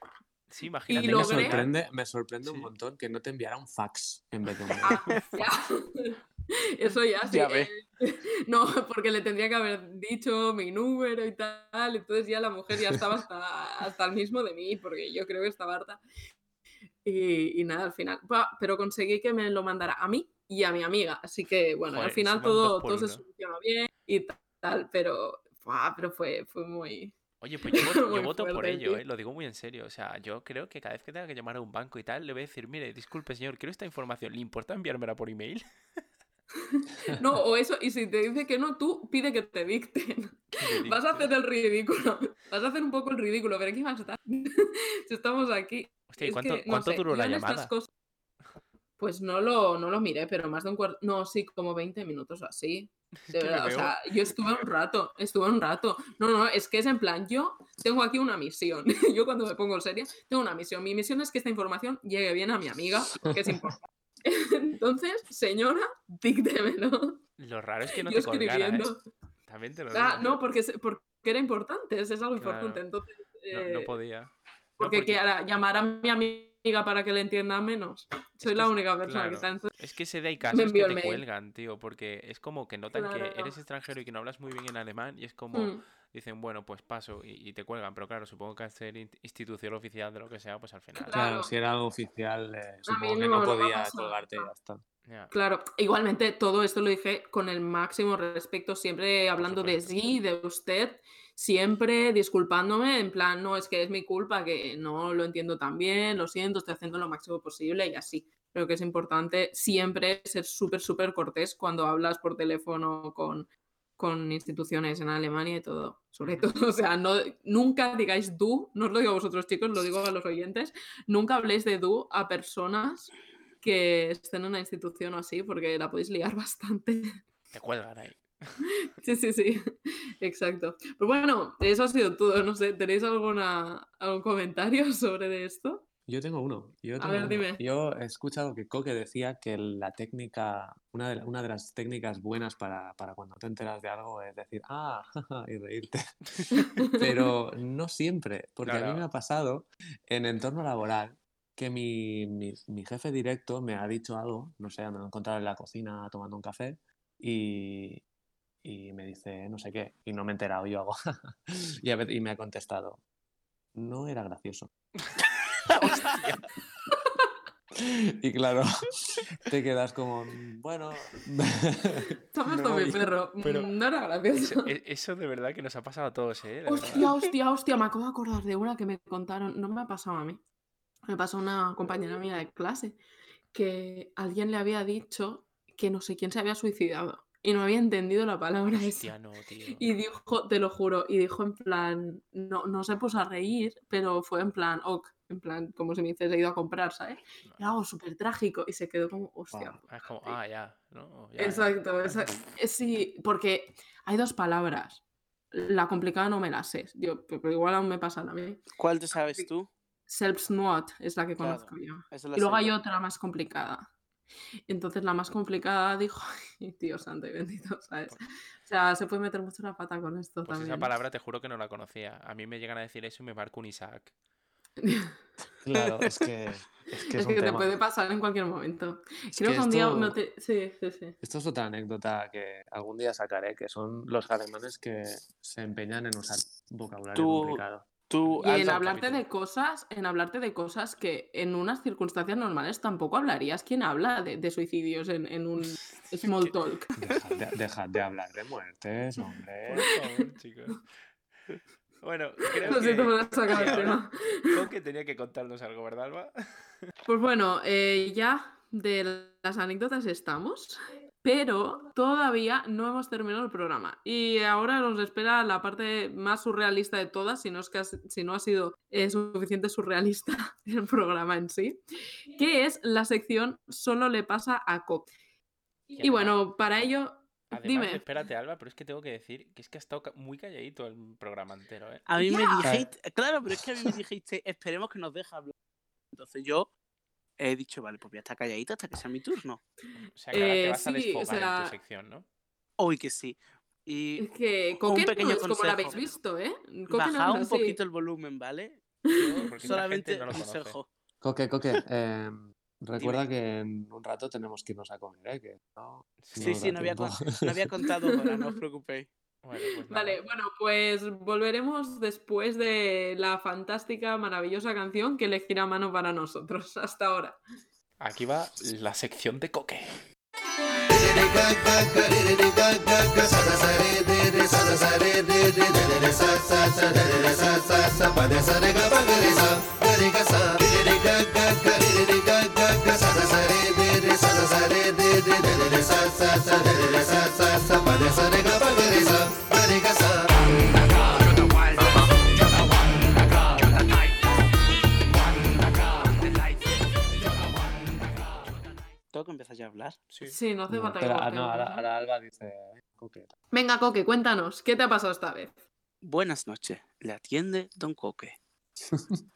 Sí, imagínate. lo me sorprende, me sorprende un montón que no te enviara un fax en vez de un Ah, ya. Eso ya, sí. Ya eh, No, porque le tendría que haber dicho mi número y tal. Entonces ya la mujer ya estaba hasta, hasta el mismo de mí, porque yo creo que estaba harta. Y, y nada, al final. Pero conseguí que me lo mandara a mí y a mi amiga. Así que bueno, al final todo, todo se solucionó bien y tal. Pero, pero fue, fue muy. Oye, pues yo, voto- yo voto por ello. ¿eh? lo digo muy en serio. O sea, yo creo que cada vez que tenga que llamar a un banco y tal, le voy a decir, mire, disculpe señor, quiero esta información, ¿le importa enviármela por email? No, o eso, y si te dice que no, tú pide que te dicten. Vas a hacer el ridículo. Vas a hacer un poco el ridículo, pero aquí vas a estar. si estamos aquí. Hostia, ¿y Es cuánto, que, no cuánto sé, duró la en llamada? cosas- Pues no lo, no lo miré, pero más de un cuarto. No, sí, como 20 minutos o así. De verdad, o sea, yo estuve un rato, estuve un rato. No, no, es que es en plan, yo tengo aquí una misión. yo cuando me pongo seria, tengo una misión. Mi misión es que esta información llegue bien a mi amiga, que es importante. Entonces, señora, díctemelo. Lo raro es que no yo te colgara, ¿eh? escribiendo. También te lo Ah, digo. no, porque, porque era importante, es, algo Claro. importante. Entonces, No, no podía. No, porque, que ahora llamar a mi amiga para que le entienda menos. Soy la única persona claro. que está en Es que se da hay casos que te cuelgan, tío, porque es como que notan que eres extranjero y que no hablas muy bien en alemán y es como, Mm, dicen, bueno, pues paso y, y te cuelgan, pero claro, supongo que al ser in- institución oficial de lo que sea, pues al final... Claro. Claro, si era algo oficial, eh, supongo que no, podía colgarte y ya está. Ya. Claro, igualmente todo esto lo dije con el máximo respeto, siempre hablando de sí, de usted, siempre disculpándome, en plan, no, es que es mi culpa, que no lo entiendo tan bien, lo siento, estoy haciendo lo máximo posible y así. Creo que es importante siempre ser súper, súper cortés cuando hablas por teléfono con, con instituciones en Alemania y todo. Sobre todo, o sea, no, nunca digáis du, no os lo digo a vosotros chicos, lo digo a los oyentes, nunca habléis de du a personas que estén en una institución o así, porque la podéis liar bastante. Te cuelgan ahí. Sí, sí, sí, exacto. Pues bueno, eso ha sido todo. No sé, ¿tenéis alguna, algún comentario sobre esto? Yo tengo uno. Yo, A tengo ver, uno. dime. Yo he escuchado que Coque decía que la técnica, una de, la- una de las técnicas buenas para, para cuando te enteras de algo es decir, ah, jaja", y reírte. Pero no siempre, porque a mí Claro. me ha pasado en entorno laboral que mi, mi, mi jefe directo me ha dicho algo, no sé, me lo he encontrado en la cocina tomando un café y, y me dice no sé qué, y no me he enterado, yo hago, y, a y me ha contestado, no era gracioso. Y claro, te quedas como, "Mm, bueno, Toma No, mi perro. pero- Mm, No era gracioso. Eso, e- eso de verdad que nos ha pasado a todos, ¿eh? De verdad. Hostia, hostia, hostia, me acabo de acordar de una que me contaron, no me ha pasado a mí, me pasó a una compañera mía de clase, que alguien le había dicho que no sé quién se había suicidado y no había entendido la palabra Hostia, esa. no, tío. Y dijo, te lo juro, y dijo en plan, no, no se puso a reír, pero fue en plan, ok, en plan, como si me hiciese ido a comprar, ¿sabes? Y algo súper trágico, y se quedó como, hostia. Ah, Es como, ah, ya, ¿no? Ya, ya. Exacto, esa- eh, sí, porque hay dos palabras. La complicada no me la sé. Yo, pero igual aún me pasa a mí. ¿Cuál te sabes tú? Self-Snuot es la que Claro, conozco yo. Y luego hay otra más complicada. Entonces la más complicada dijo, tío santo y bendito, ¿sabes? O sea, se puede meter mucho la pata con esto Pues también. esa palabra te juro que no la conocía. A mí me llegan a decir eso y me marco un Isaac. Claro, es que es, que es es un que te tema. puede pasar en cualquier momento. Es Creo que que, un día esto- no te... Sí, sí, sí. Esto es otra anécdota que algún día sacaré, que son los alemanes que se empeñan en usar vocabulario Tú- complicado. Tú, Y en hablarte de cosas, en hablarte de cosas que en unas circunstancias normales tampoco hablarías. ¿Quién habla de, de suicidios en, en un small talk? Dejad de, dejad de hablar de muertes, hombre. Por favor, chicos. Bueno, creo Lo que, siento por sacar que el tema. Coque tenía que contarnos algo, ¿verdad, Alba? Pues bueno, eh, ya de las anécdotas estamos, pero todavía no hemos terminado el programa. Y ahora nos espera la parte más surrealista de todas, si no, es que ha, si no ha sido eh, suficiente surrealista el programa en sí, que es la sección Solo le pasa a Coque. Y bueno, para ello, Además, dime. espérate, Alba, pero es que tengo que decir que es que ha estado muy calladito el programa entero, ¿eh? A mí me dijiste, claro, pero es que a mí me dijiste, esperemos que nos deje hablar. Entonces yo he dicho, vale, pues voy a estar calladito hasta que sea mi turno. O sea, que ahora te Eh, vas a sí, o desfogar en tu sección, ¿no? Hoy que sí. Y es que Coque no es como lo habéis visto, ¿eh? Coque no un poquito el volumen, ¿vale? Yo solamente no consejo. Coque, Coque, eh, recuerda Dime. que en un rato tenemos que irnos a comer, ¿eh? Que no, Sí, nos sí, no había, no había contado ahora, no os preocupéis. Bueno, pues. Vale, bueno, pues volveremos después de la fantástica, maravillosa canción que elegirá Mano para nosotros. Hasta ahora. Aquí va la sección de Coque. ¿Tengo que empezar ya a hablar? Sí. Sí, no hace No, falta que cortemos, no, ahora, ahora Alba dice, "Eh, Coque. Venga, Coque, cuéntanos, ¿qué te ha pasado esta vez? Buenas noches, le atiende Don Coque. Oye,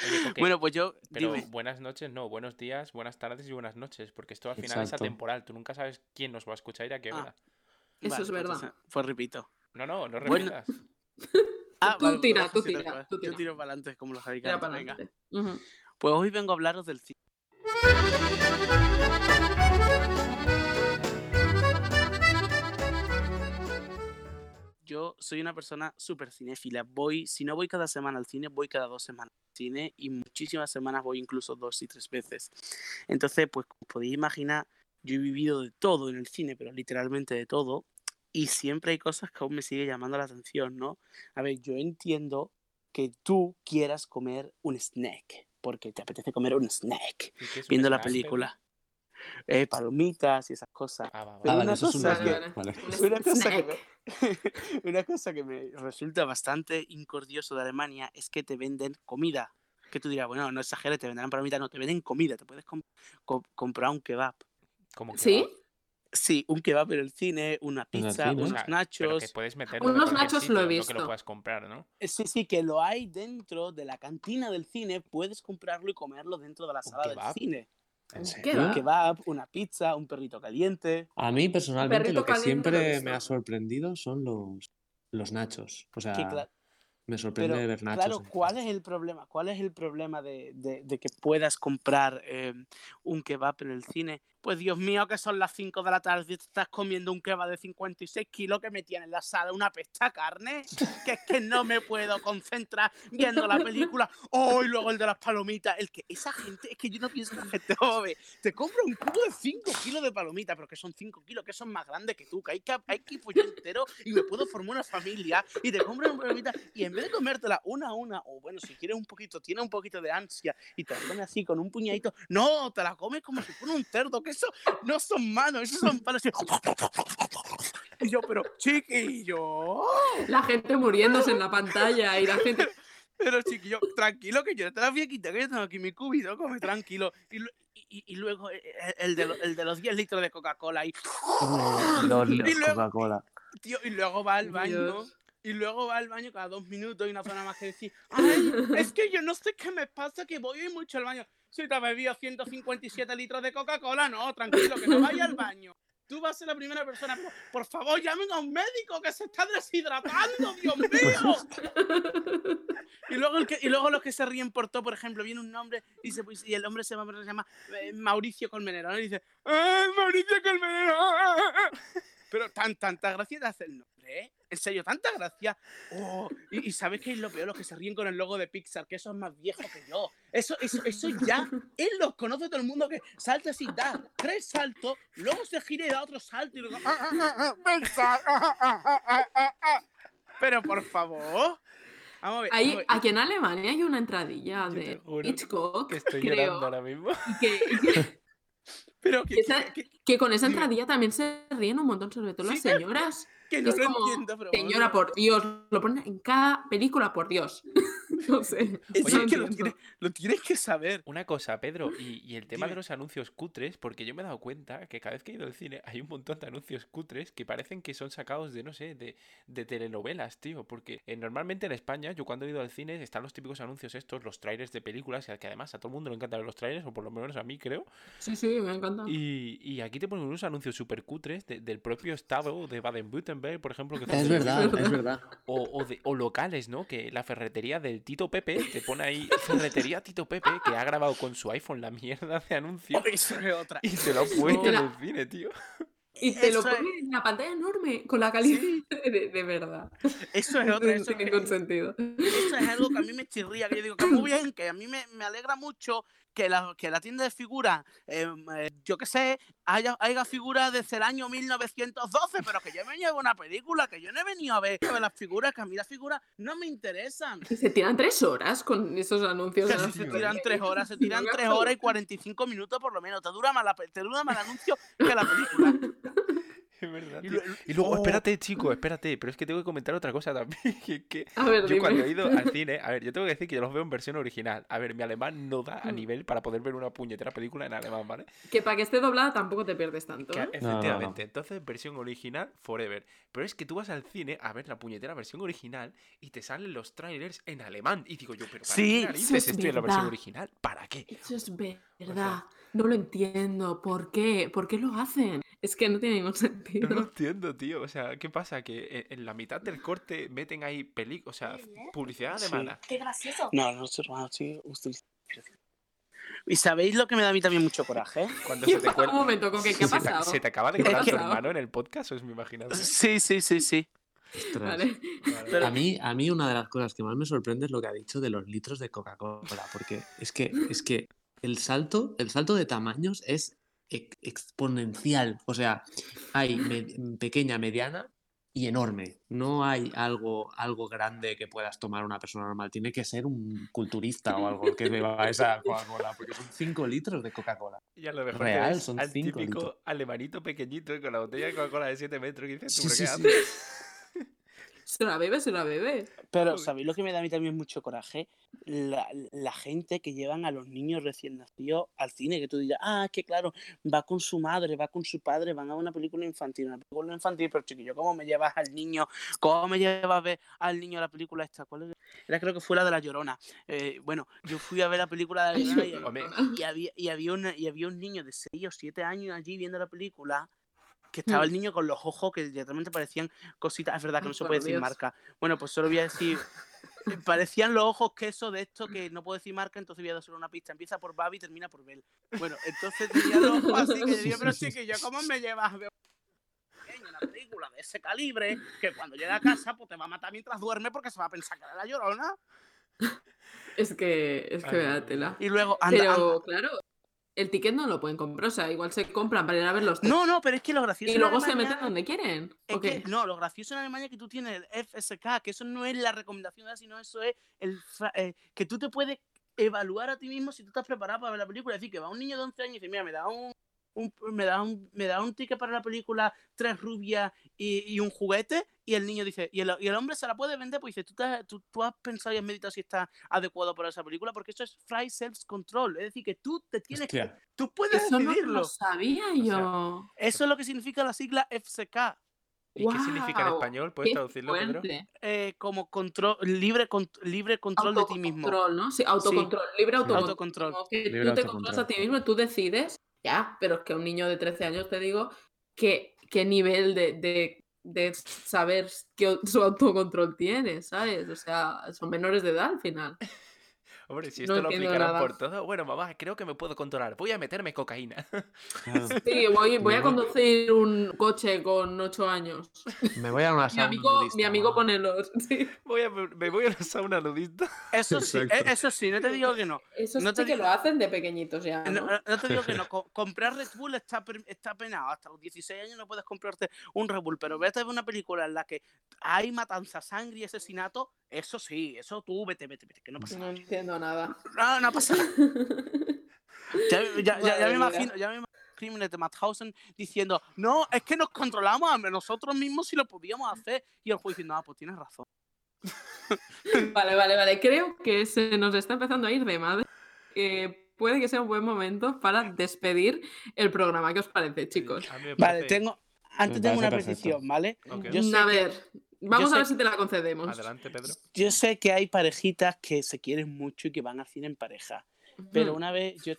Bueno, pues yo, pero dime, buenas noches, no, buenos días, buenas tardes y buenas noches, porque esto al final Exacto. es atemporal. Tú nunca sabes quién nos va a escuchar y a qué Ah. hora. Eso Vale, es verdad. entonces, Pues repito. No, no, no Bueno, repitas. Ah, Tú vale, tira, tú tira, Yo tira. tiro para adelante como los. Ujú. Pues hoy vengo a hablaros del cine. Yo soy una persona súper cinéfila. Voy, si no voy cada semana al cine, voy cada dos semanas al cine y muchísimas semanas voy incluso dos y tres veces. Entonces, pues como podéis imaginar, yo he vivido de todo en el cine, pero literalmente de todo. Y siempre hay cosas que aún me sigue llamando la atención, ¿no? A ver, yo entiendo que tú quieras comer un snack, porque te apetece comer un snack ¿Y qué es un viendo la snack, película. Eh, palomitas y esas cosas. Ah, va, va. Pero una cosa Una que me, una cosa que me resulta bastante incordioso de Alemania es que te venden comida. Que tú dirás, bueno, no exageres, te venderán palomitas, no, te venden comida, te puedes com- co- comprar un kebab. ¿Cómo que ¿Sí? Sí, un kebab en el cine, una pizza. O unos sea, nachos. que puedes meterlo Unos nachos lo he sitio, no que visto. lo puedas comprar, ¿no? Eh, Sí, sí, que lo hay dentro de la cantina del cine, puedes comprarlo y comerlo dentro de la sala del kebab? cine. ¿En ¿Qué serio? va? Un kebab, una pizza, un perrito caliente. A mí personalmente lo que siempre me ha sorprendido son los, los nachos. O sea, Me sorprende Pero, ver nachos. claro, ¿cuál es el problema? ¿Cuál es el problema de, de- de que puedas comprar eh, un kebab en el cine? Pues Dios mío, que son las 5 de la tarde y te estás comiendo un kebab de 56 kilos que me tiene en la sala una pesta carne, que es que no me puedo concentrar viendo la película. Oh, y luego el de las palomitas. El que esa gente, es que yo no pienso que la gente joven te compra un cubo de 5 kilos de palomitas, pero que son 5 kilos, que son más grandes que tú, que hay que, hay que ir entero y me puedo formar una familia y te compras una palomita y en vez de comértela una a una, o bueno, si quieres un poquito, tienes un poquito de ansia y te la comes así con un puñadito, no, te la comes como si fuera un cerdo, eso no son manos, eso son palos. Y yo, pero chiquillo, La gente muriéndose en la pantalla y la gente. pero chiquillo, tranquilo, que yo no te la voy a quitar, que yo tengo aquí mi cubito, come tranquilo. Y, lu- y- y luego eh, eh, el de, lo- el de los 10 litros de Coca-Cola y litros Coca-Cola. Tío, y luego va al baño. Dios. Y luego va al baño cada dos minutos y hace nada más que decir, ay, es que yo no sé qué me pasa, que voy mucho al baño. Si te has bebido 157 litros de Coca-Cola, no, tranquilo, que no vaya al baño. Tú vas a ser la primera persona, por favor llamen a un médico que se está deshidratando, Dios mío. Y luego, el que, y luego los que se ríen por todo, por ejemplo, viene un nombre y, dice, pues, y el hombre se llama, se llama eh, Mauricio Colmenero, ¿no? Y dice, ¡ay, Mauricio Colmenero! Pero tan, tanta gracia te hace el nombre, ¿eh? En serio, tanta gracia. Oh, y, y ¿sabes qué es lo peor? Los que se ríen con el logo de Pixar, que eso es más viejo que yo. Eso, eso, eso ya, él los conoce todo el mundo que salta así, da tres saltos, luego se gira y da otro salto y luego... "Ah, ah, ah, ah, Pixar, ah, ah, ah, ah, ah, ah". Pero por favor. Vamos a ver. Ahí, vamos a ver. aquí en Alemania hay una entradilla de Hitchcock, Que estoy creo, llorando ahora mismo. que, que- Pero que, esa- que- con esa entradilla también se ríen un montón, sobre todo las Sí, señoras. que no es lo como, entiendo, pero... Señora, por Dios, lo ponen en cada película, por Dios. no sé. Es Oye, que lo tienes, lo tienes que saber. Una cosa, Pedro, y, y el tema de los anuncios cutres, porque yo me he dado cuenta que cada vez que he ido al cine hay un montón de anuncios cutres que parecen que son sacados de, no sé, de, de telenovelas, tío. Porque eh, normalmente en España, yo cuando he ido al cine, están los típicos anuncios estos, los trailers de películas, que además a todo el mundo le encantan los trailers, o por lo menos a mí creo. Sí, sí, me encanta. Y, y aquí te ponen unos anuncios súper cutres de- del propio estado de Baden-Württemberg, por ejemplo. Que Es verdad, es verdad. O, o, de- o locales, ¿no? Que la ferretería del Tito Pepe te pone ahí ferretería Tito Pepe que ha grabado con su iPhone la mierda de anuncio eso es otra. y te lo ha puesto en el cine, tío. Y te lo es- ponen en la pantalla enorme, con la calidad de, de verdad. Eso es otra. No Eso, tiene que- ningún sentido. eso es algo que a mí me chirría. Que yo digo que muy bien, que a mí me, me alegra mucho que la, que la tienda de figuras, em, eh, yo qué sé, haya, haya figuras desde el año 1912, pero que yo me llevo una película, que yo no he venido a ver, a ver las figuras, que a mí las figuras no me interesan. Y se tiran tres horas con esos anuncios. Se tiran tres horas, se tiran tres horas y 45 minutos por lo menos. Te dura más, la, te dura más el anuncio que la película. Es verdad, Y tío. lo- Y luego, oh. espérate, chico, espérate, pero es que tengo que comentar otra cosa también. que es que A ver, yo dime. cuando he ido al cine, a ver, yo tengo que decir que yo los veo en versión original. A ver, mi alemán no da a Mm. nivel para poder ver una puñetera película en alemán, ¿vale? Que para que esté doblada tampoco te pierdes tanto. Que- ¿eh? No, no, no. efectivamente, entonces versión original forever. Pero es que tú vas al cine a ver la puñetera versión original y te salen los trailers en alemán. Y digo yo, pero ¿para Sí, qué narices es estoy en la versión original? ¿Para qué? Eso es verdad. No lo entiendo. ¿Por qué? ¿Por qué lo hacen? Es que no tiene ningún No sentido. lo entiendo, tío. O sea, ¿qué pasa? Que e- en la mitad del corte meten ahí peli o sea, publicidad Sí. alemana. Qué gracioso. No, no, hermano, sí, usted- ¿Y sabéis lo que me da a mí también mucho coraje? Cuando ¿Qué se te cuela. Un momento, ¿con qué, qué ha se, te, pasado? se te acaba de ¿Qué ha colar tu pasado? hermano en el podcast, o es mi imaginación? Sí, sí, sí, sí. Vale. Pero- A mí, a mí una de las cosas que más me sorprende es lo que ha dicho de los litros de Coca-Cola, porque es que, es que el salto, el salto de tamaños es ex- exponencial. O sea, hay pequeña, mediana y enorme. No hay algo, algo grande que puedas tomar una persona normal. Tiene que ser un culturista o algo que beba esa Coca-Cola, porque son 5 litros de Coca-Cola. Y a lo mejor Real, son al cinco típico litros. alemanito pequeñito con la botella de Coca-Cola de 7 metros y dices, ¿tú Sí, pero sí, qué sí. haces? Se la bebe, se la bebe. Pero. ¿sabéis lo que me da a mí también mucho coraje? La, la gente que llevan a los niños recién nacidos al cine, que tú dirás, ah, es que claro, va con su madre, va con su padre, van a una película infantil, una película infantil, pero chiquillo, ¿cómo me llevas al niño? ¿Cómo me llevas a ver al niño a la película esta? ¿Cuál era? Era creo que fue la de La Llorona. Eh, bueno, yo fui a ver la película de La Llorona y había, y, había una, y había un niño de 6 o 7 años allí viendo la película que estaba Mm. el niño con los ojos que literalmente parecían cositas. Es verdad que no se puede decir marca. Bueno, pues solo voy a decir. eh, Parecían los ojos queso de esto que no puedo decir marca, entonces voy a dar solo una pista. Empieza por Babi y termina por Bel. Bueno, entonces tenía los ojos así que yo digo, pero sí que yo, ¿cómo me llevas? a ver Una película de ese calibre que cuando llega a casa pues te va a matar mientras duerme porque se va a pensar que era la llorona. Es que, es que mío. tela. Y luego anda, Pero anda. claro, el ticket no lo pueden comprar, o sea, igual se compran para ir a ver los No, no, pero es que lo gracioso y en luego se meten donde quieren. es no, lo gracioso en Alemania es que tú tienes el FSK, que eso no es la recomendación, sino eso es el eh, que tú te puedes evaluar a ti mismo si tú estás preparado para ver la película. Es decir, que va un niño de 11 años y dice, mira, me da un, un- me da un, me da un ticket para la película, tres rubias y, y un juguete, y el niño dice, y el, y el hombre se la puede vender, pues dice, ¿tú, te tú, tú has pensado y has meditado si está adecuado para esa película, porque eso es free self-control, es decir, que tú te tienes que, tú puedes Eso no decidirlo. lo sabía yo. Eso es lo que significa la sigla FSK. ¿Y qué significa en español? ¿Puedes Qué traducirlo, Pedro? eh, como control, libre, cont- libre control de ti mismo. Autocontrol, ¿no? Sí, autocontrol, libre autocontrol. Autocontrol. Como que Libre tú te controlas a ti mismo, tú decides, ya, pero es que un niño de 13 años, te digo, que, qué nivel de, de, de saber que o- su autocontrol tiene, ¿sabes? O sea, son menores de edad al final. Hombre, si No esto lo entiendo aplicaran nada. por todo, bueno, mamá, creo que me puedo controlar. Voy a meterme cocaína. Sí, voy, voy a conducir un coche con 8 años. Me voy a una Mi sauna amigo, nudista, mi amigo pone los. sí. Voy a, me voy a la sauna nudista. Eso sí, Exacto. e- eso sí, no te digo que no. Eso No sí te que digo- lo hacen de pequeñitos ya, No, ¿no? no- no te digo que no. co- comprar Red Bull está, per- está penado. Hasta los 16 años no puedes comprarte un Red Bull. Pero vete a ver una película en la que hay matanza, sangre y asesinato. Eso sí, eso tú vete, vete, vete, que no pasa No nada. entiendo nada. No, no pasa nada. Ya, ya- ya- ya Madre me imagino, ya me imagino crímenes de Mauthausen diciendo, no, es que nos controlamos a nosotros mismos si lo podíamos hacer. Y el juez diciendo, ah, pues tienes razón. Vale, vale, vale. Creo que se nos está empezando a ir de madre. Eh, puede que sea un buen momento para despedir el programa. ¿Qué os parece, chicos? Vale, tengo, antes tengo una petición, ¿vale? Ok. Yo sé a que- ver, vamos yo a ver sé- si te la concedemos. Adelante, Pedro. Yo sé que hay parejitas que se quieren mucho y que van al cine en pareja. Pero una vez yo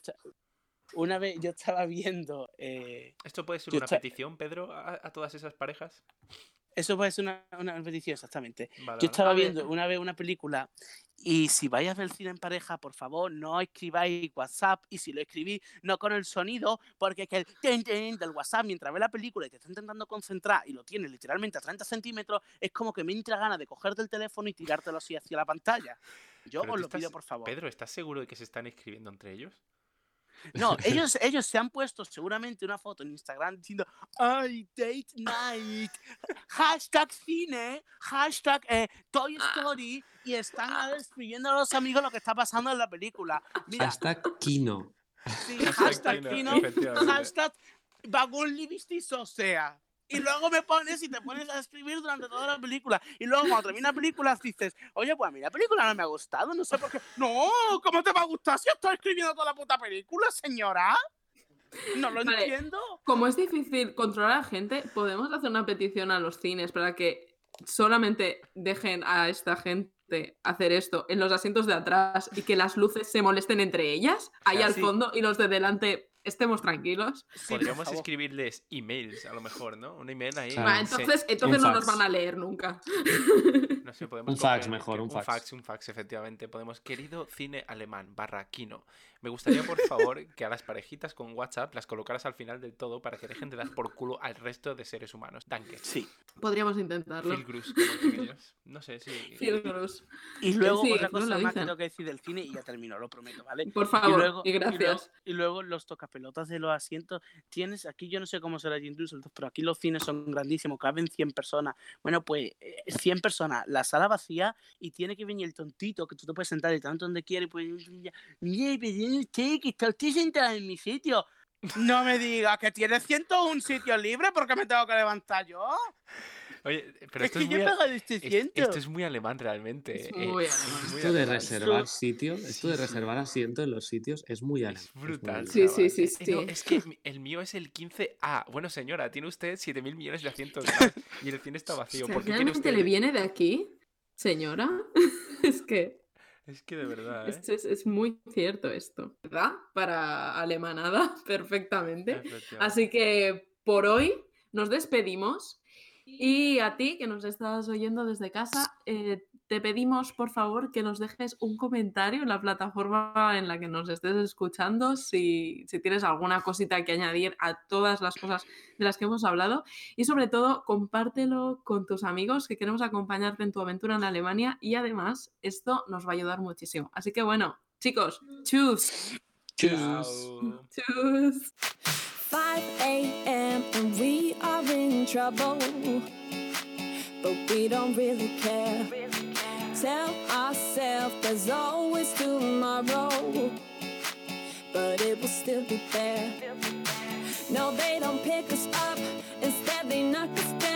una vez yo estaba viendo eh, ¿Esto puede ser una petición, Pedro, a, a todas esas parejas? eso puede ser una, una petición exactamente Vale, yo estaba viendo una vez una película y si vais a ver el cine en pareja por favor no escribáis WhatsApp y si lo escribís no con el sonido porque es que el ten, ten del WhatsApp mientras ves la película y te está intentando concentrar y lo tienes literalmente a 30 centímetros es como que me entra ganas de cogerte el teléfono y tirártelo así hacia la pantalla yo os lo pido por favor Pedro, ¿estás seguro de que se están escribiendo entre ellos? No, ellos, ellos se han puesto seguramente una foto en Instagram diciendo ¡Ay, date night! Hashtag cine, hashtag eh, Toy Story y están ahora escribiendo a los amigos lo que está pasando en la película. Mira, Hashtag Kino. sí, Hashtag Kino, hashtag vagón libistizo sea. Y luego me pones y te pones a escribir durante toda la película. Y luego cuando termina la película dices, oye, pues a mí la película no me ha gustado, no sé por qué. No, ¿cómo te va a gustar si estoy escribiendo toda la puta película, señora? No lo Vale. entiendo. Como es difícil controlar a la gente, podemos hacer una petición a los cines para que solamente dejen a esta gente hacer esto en los asientos de atrás y que las luces se molesten entre ellas, ahí al fondo, y los de delante estemos tranquilos. Sí, Podríamos escribirles emails, a lo mejor, ¿no? Un email ahí. Claro. Va, se- entonces entonces no nos van a leer nunca. No sé, podemos Un fax mejor, un un fax. fax. Un fax, efectivamente. Podemos, querido cine alemán, barra Kino. Me gustaría, por favor, que a las parejitas con WhatsApp las colocaras al final del todo para que dejen de dar por culo al resto de seres humanos. Danke. Sí. Podríamos intentarlo. Phil ellos. No sé si... Phil Gross. Y luego Sí, otra cosa más que tengo que decir del cine y ya termino, lo prometo, ¿vale? Por favor, y, luego, gracias. luego, y luego los tocapelotas de los asientos. Tienes, aquí yo no sé cómo será Düsseldorf, pero aquí los cines son grandísimos, caben 100 personas. Bueno, pues eh, 100 personas, la sala vacía y tiene que venir el tontito que tú te puedes sentar y tanto donde quieres. Pues, mire, usted que está usted sentado en mi sitio. No me digas que tiene 101 sitios libres porque me tengo que levantar yo. Oye, pero es esto que es, yo muy, este es- esto es muy alemán realmente. Es eh, muy es alemán. muy Esto de alemán. reservar Su- sitio, esto de Sí. reservar asiento en los sitios es muy alemán. Es brutal. Sí, sí, sí, Eh, no, sí. es que el mío es el 15A. Bueno, señora, tiene usted 7.000 millones de asientos más y el cine está vacío. Si ¿Por qué quiere ¿Realmente usted? le viene de aquí, señora? es que Es que de verdad, ¿eh? es, es- es muy cierto esto, ¿verdad? Para alemanada, perfectamente. Así que por hoy nos despedimos. Y a ti, que nos estás oyendo desde casa, eh, te pedimos por favor que nos dejes un comentario en la plataforma en la que nos estés escuchando, si, si, tienes alguna cosita que añadir a todas las cosas de las que hemos hablado. Y sobre todo, compártelo con tus amigos que queremos acompañarte en tu aventura en Alemania. Y además, esto nos va a ayudar muchísimo. Así que bueno, chicos, choose. Choose. Choose. 5 a.m. and we are in trouble. But we don't really care. Tell ourselves there's always tomorrow. But it will still be there. No, they don't pick us up, instead, they knock us down.